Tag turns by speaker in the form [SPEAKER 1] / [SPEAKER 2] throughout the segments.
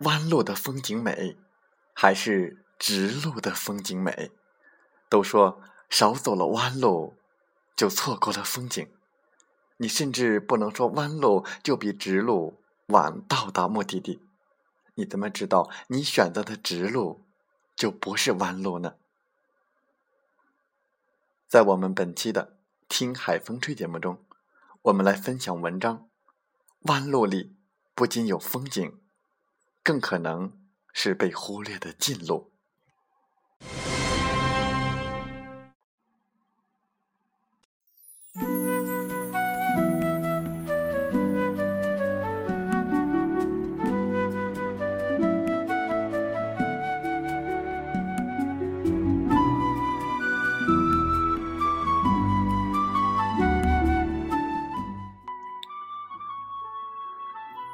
[SPEAKER 1] 弯路的风景美，还是直路的风景美？都说少走了弯路，就错过了风景。你甚至不能说弯路就比直路晚到达目的地。你怎么知道你选择的直路就不是弯路呢？在我们本期的《听海风吹》节目中，我们来分享文章：弯路里不仅有风景。更可能是被忽略的近路。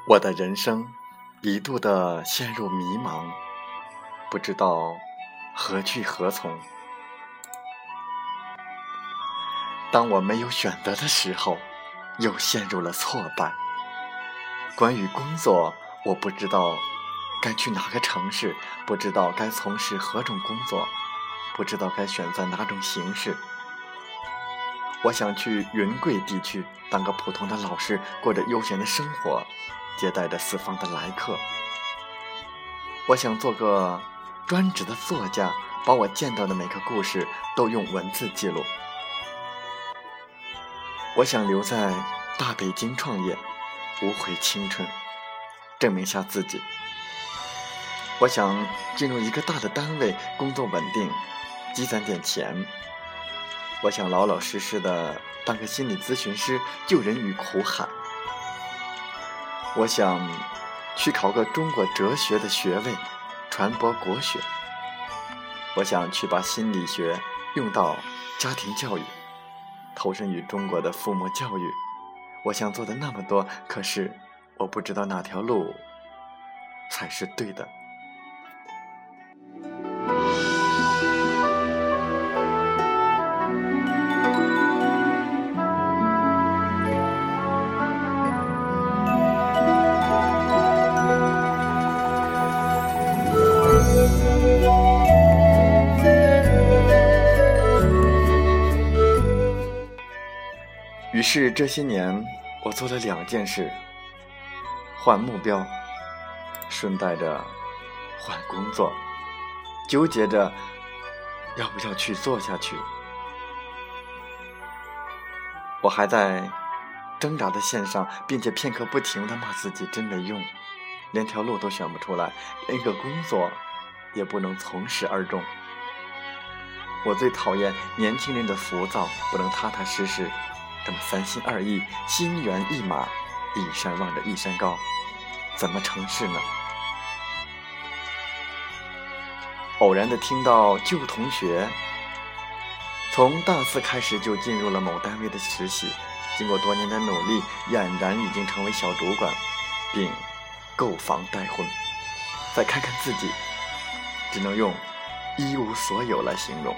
[SPEAKER 1] 我的人生。一度的陷入迷茫，不知道何去何从。当我没有选择的时候，又陷入了挫败。关于工作，我不知道该去哪个城市，不知道该从事何种工作，不知道该选择哪种形式。我想去云贵地区当个普通的老师，过着悠闲的生活。接待着四方的来客，我想做个专职的作家，把我见到的每个故事都用文字记录。我想留在大北京创业，无悔青春，证明下自己。我想进入一个大的单位，工作稳定，积攒点钱。我想老老实实的当个心理咨询师，救人于苦海。我想去考个中国哲学的学位，传播国学。我想去把心理学用到家庭教育，投身于中国的父母教育。我想做的那么多，可是我不知道哪条路才是对的。于是这些年，我做了两件事：换目标，顺带着换工作，纠结着要不要去做下去。我还在挣扎的线上，并且片刻不停的骂自己真没用，连条路都选不出来，连个工作也不能从始而终。我最讨厌年轻人的浮躁，不能踏踏实实。这么三心二意、心猿意马，一山望着一山高，怎么成事呢？偶然的听到旧同学从大四开始就进入了某单位的实习，经过多年的努力，俨然已经成为小主管，并购房带婚。再看看自己，只能用一无所有来形容。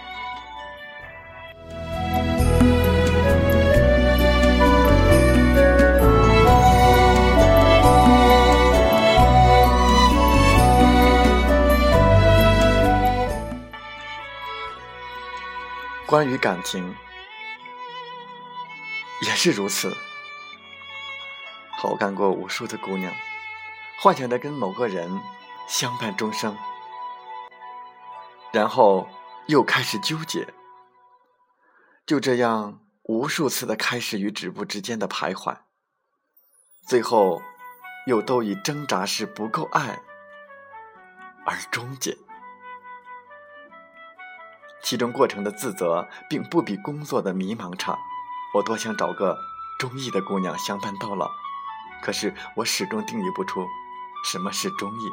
[SPEAKER 1] 关于感情，也是如此。好感过无数的姑娘，幻想着跟某个人相伴终生，然后又开始纠结。就这样，无数次的开始与止步之间的徘徊，最后又都以挣扎是不够爱而终结。其中过程的自责，并不比工作的迷茫差。我多想找个中意的姑娘相伴到老，可是我始终定义不出什么是中意。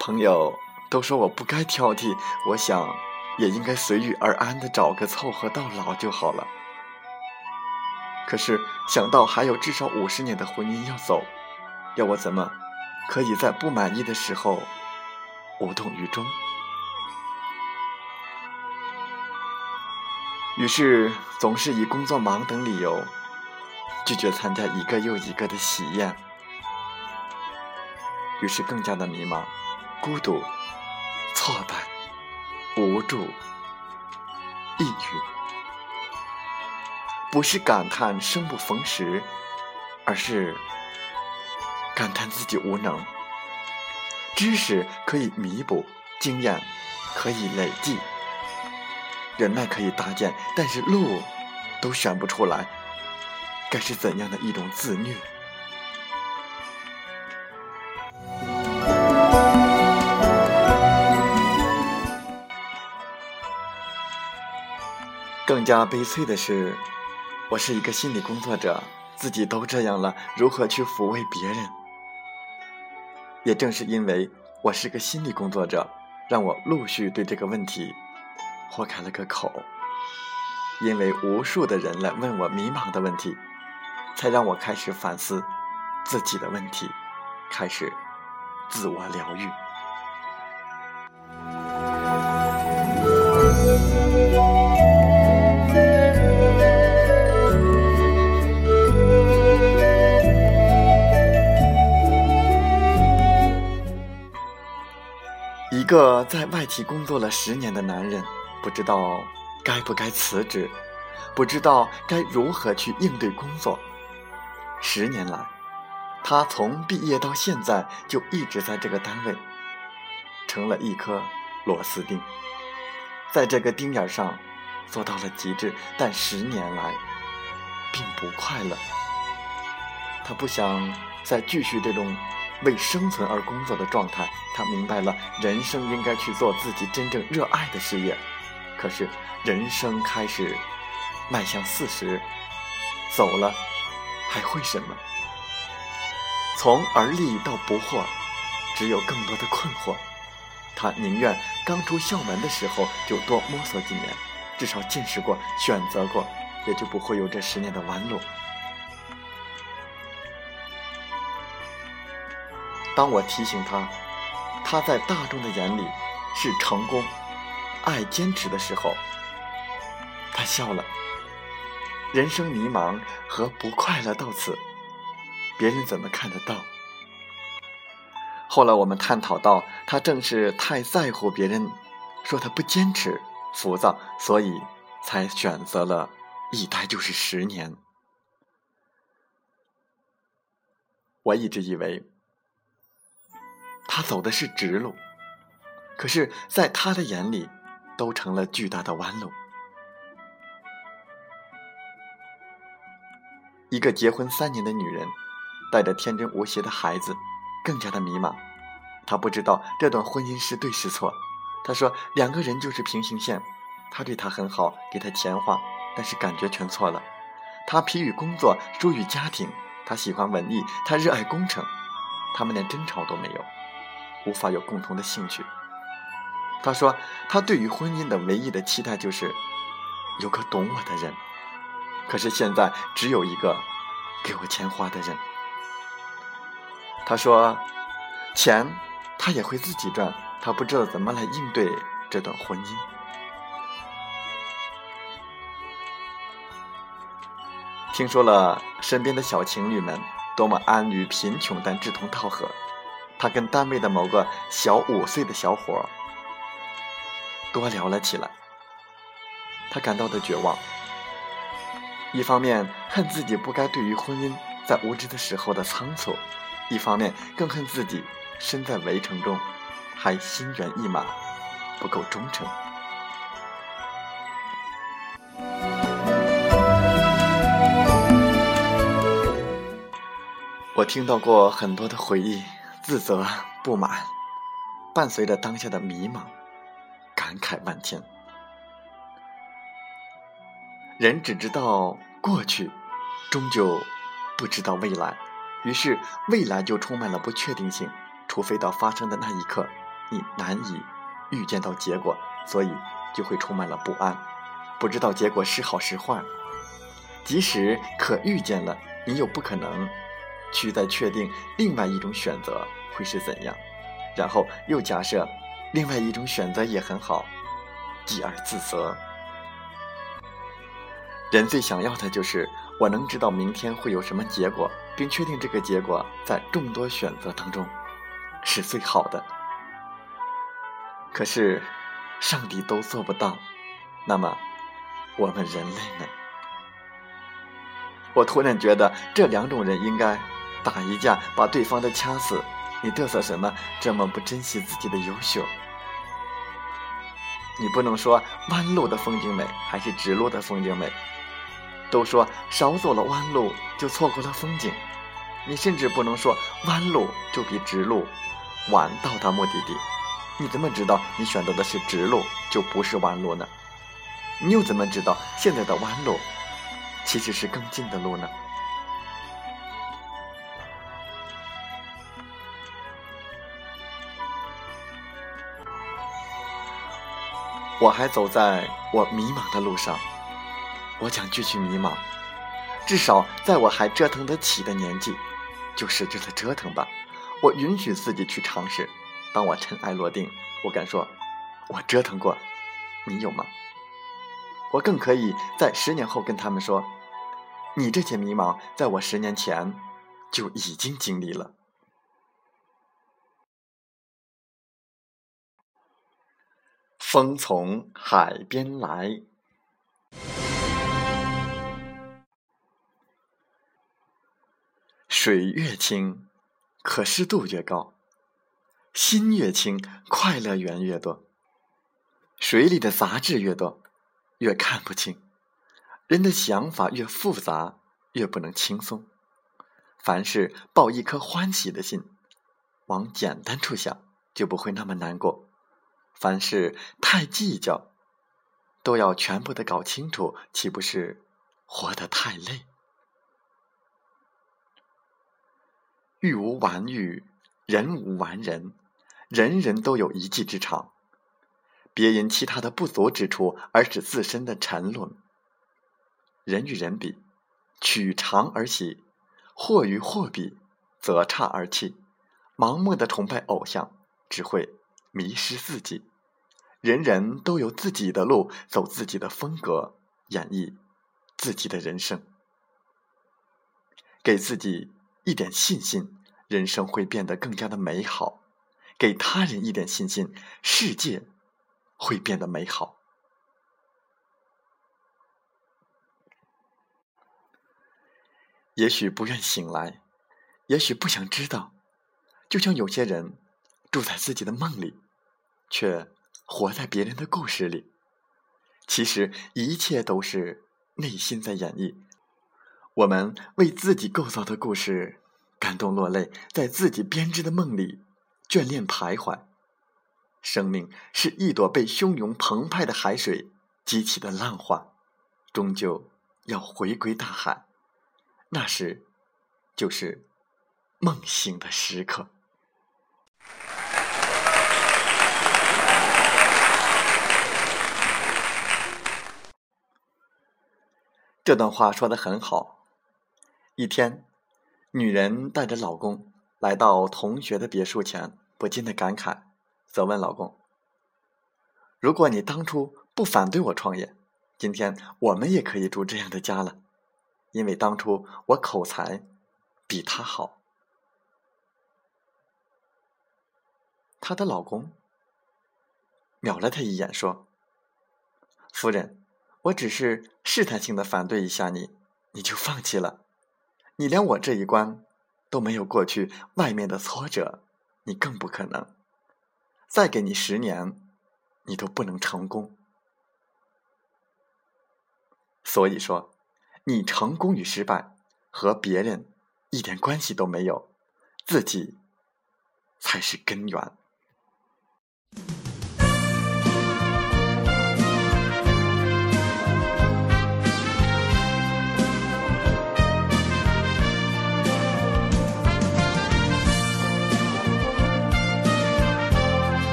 [SPEAKER 1] 朋友都说我不该挑剔，我想也应该随遇而安的找个凑合到老就好了。可是想到还有至少五十年的婚姻要走，要我怎么可以在不满意的时候无动于衷？于是，总是以工作忙等理由，拒绝参加一个又一个的喜宴。于是，更加的迷茫、孤独、挫败、无助、抑郁。不是感叹生不逢时，而是感叹自己无能。知识可以弥补，经验可以累积。人脉可以搭建，但是路都选不出来，该是怎样的一种自虐？更加悲催的是，我是一个心理工作者，自己都这样了，如何去抚慰别人？也正是因为我是个心理工作者，让我陆续对这个问题。豁开了个口，因为无数的人来问我迷茫的问题，才让我开始反思自己的问题，开始自我疗愈。一个在外企工作了十年的男人。不知道该不该辞职，不知道该如何去应对工作。十年来，他从毕业到现在就一直在这个单位，成了一颗螺丝钉，在这个钉眼上做到了极致。但十年来，并不快乐。他不想再继续这种为生存而工作的状态。他明白了，人生应该去做自己真正热爱的事业。可是，人生开始迈向四十，走了，还会什么？从而立到不惑，只有更多的困惑。他宁愿刚出校门的时候就多摸索几年，至少见识过、选择过，也就不会有这十年的弯路。当我提醒他，他在大众的眼里是成功。爱坚持的时候，他笑了。人生迷茫和不快乐到此，别人怎么看得到？后来我们探讨到，他正是太在乎别人说他不坚持、浮躁，所以才选择了一待就是十年。我一直以为他走的是直路，可是，在他的眼里。都成了巨大的弯路。一个结婚三年的女人，带着天真无邪的孩子，更加的迷茫。她不知道这段婚姻是对是错。她说两个人就是平行线，他对她很好，给她钱花，但是感觉全错了。他疲于工作，疏于家庭。他喜欢文艺，他热爱工程。他们连争吵都没有，无法有共同的兴趣。他说，他对于婚姻的唯一的期待就是有个懂我的人。可是现在只有一个给我钱花的人。他说，钱他也会自己赚，他不知道怎么来应对这段婚姻。听说了身边的小情侣们多么安于贫穷但志同道合，他跟单位的某个小五岁的小伙多聊了起来。他感到的绝望。一方面恨自己不该对于婚姻在无知的时候的仓促，一方面更恨自己身在围城中还心猿意马，不够忠诚。我听到过很多的回忆、自责、不满，伴随着当下的迷茫，感慨万千。人只知道过去，终究不知道未来，于是未来就充满了不确定性。除非到发生的那一刻，你难以预见到结果，所以就会充满了不安，不知道结果是好是坏。即使可预见了，你又不可能去再确定另外一种选择会是怎样，然后又假设另外一种选择也很好，继而自责。人最想要的就是我能知道明天会有什么结果，并确定这个结果在众多选择当中是最好的。可是，上帝都做不到，那么我们人类呢？我突然觉得这两种人应该打一架，把对方都掐死。你嘚瑟什么？这么不珍惜自己的优秀？你不能说弯路的风景美，还是直路的风景美？都说少走了弯路就错过了风景，你甚至不能说弯路就比直路晚到达目的地。你怎么知道你选择的是直路就不是弯路呢？你又怎么知道现在的弯路其实是更近的路呢？我还走在我迷茫的路上。我将继续迷茫，至少在我还折腾得起的年纪，就使劲的折腾吧。我允许自己去尝试。当我尘埃落定，我敢说，我折腾过。你有吗？我更可以在十年后跟他们说，你这些迷茫，在我十年前就已经经历了。风从海边来。水越清，可视度越高；心越清，快乐源越多。水里的杂质越多，越看不清；人的想法越复杂，越不能轻松。凡事抱一颗欢喜的心，往简单处想，就不会那么难过。凡事太计较，都要全部的搞清楚，岂不是活得太累？玉无完玉，人无完人，人人都有一技之长，别因其他的不足之处而使自身的沉沦。人与人比，取长而喜；货与货比，则差而弃。盲目的崇拜偶像，只会迷失自己。人人都有自己的路，走自己的风格，演绎自己的人生，给自己。一点信心，人生会变得更加的美好；给他人一点信心，世界会变得美好。也许不愿醒来，也许不想知道，就像有些人住在自己的梦里，却活在别人的故事里。其实一切都是内心在演绎。我们为自己构造的故事感动落泪，在自己编织的梦里眷恋徘徊。生命是一朵被汹涌澎湃的海水激起的浪花，终究要回归大海。那时，就是梦醒的时刻。这段话说的很好。一天，女人带着老公来到同学的别墅前，不禁的感慨，责问老公：“如果你当初不反对我创业，今天我们也可以住这样的家了，因为当初我口才比他好。”她的老公瞄了她一眼，说：“夫人，我只是试探性的反对一下你，你就放弃了？你连我这一关都没有过去，外面的挫折你更不可能。再给你十年，你都不能成功。所以说，你成功与失败和别人一点关系都没有，自己才是根源。”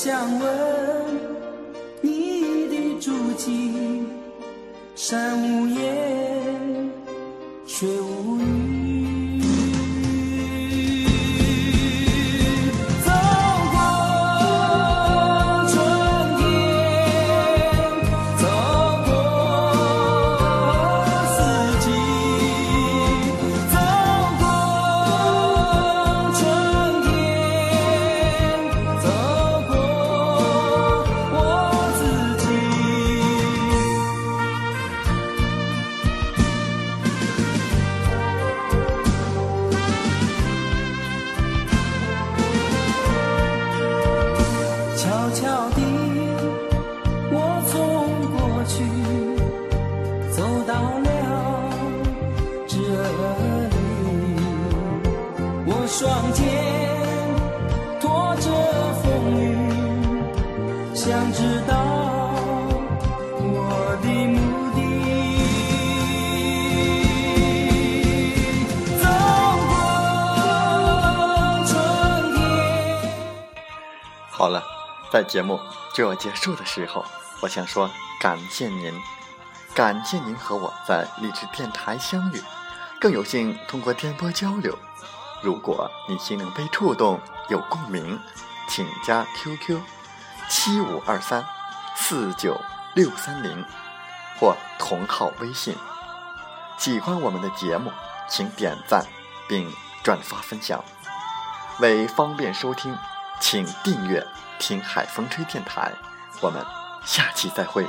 [SPEAKER 2] 想问想知道我的目的。走过春天。
[SPEAKER 1] 好了，在节目就要结束的时候，我想说感谢您，感谢您和我在励志电台相遇，更有幸通过电波交流。如果你心灵被触动，有共鸣，请加 QQ 七五二三四九六三零或同号微信。喜欢我们的节目，请点赞并转发分享。为方便收听，请订阅“听海风吹电台”。我们下期再会。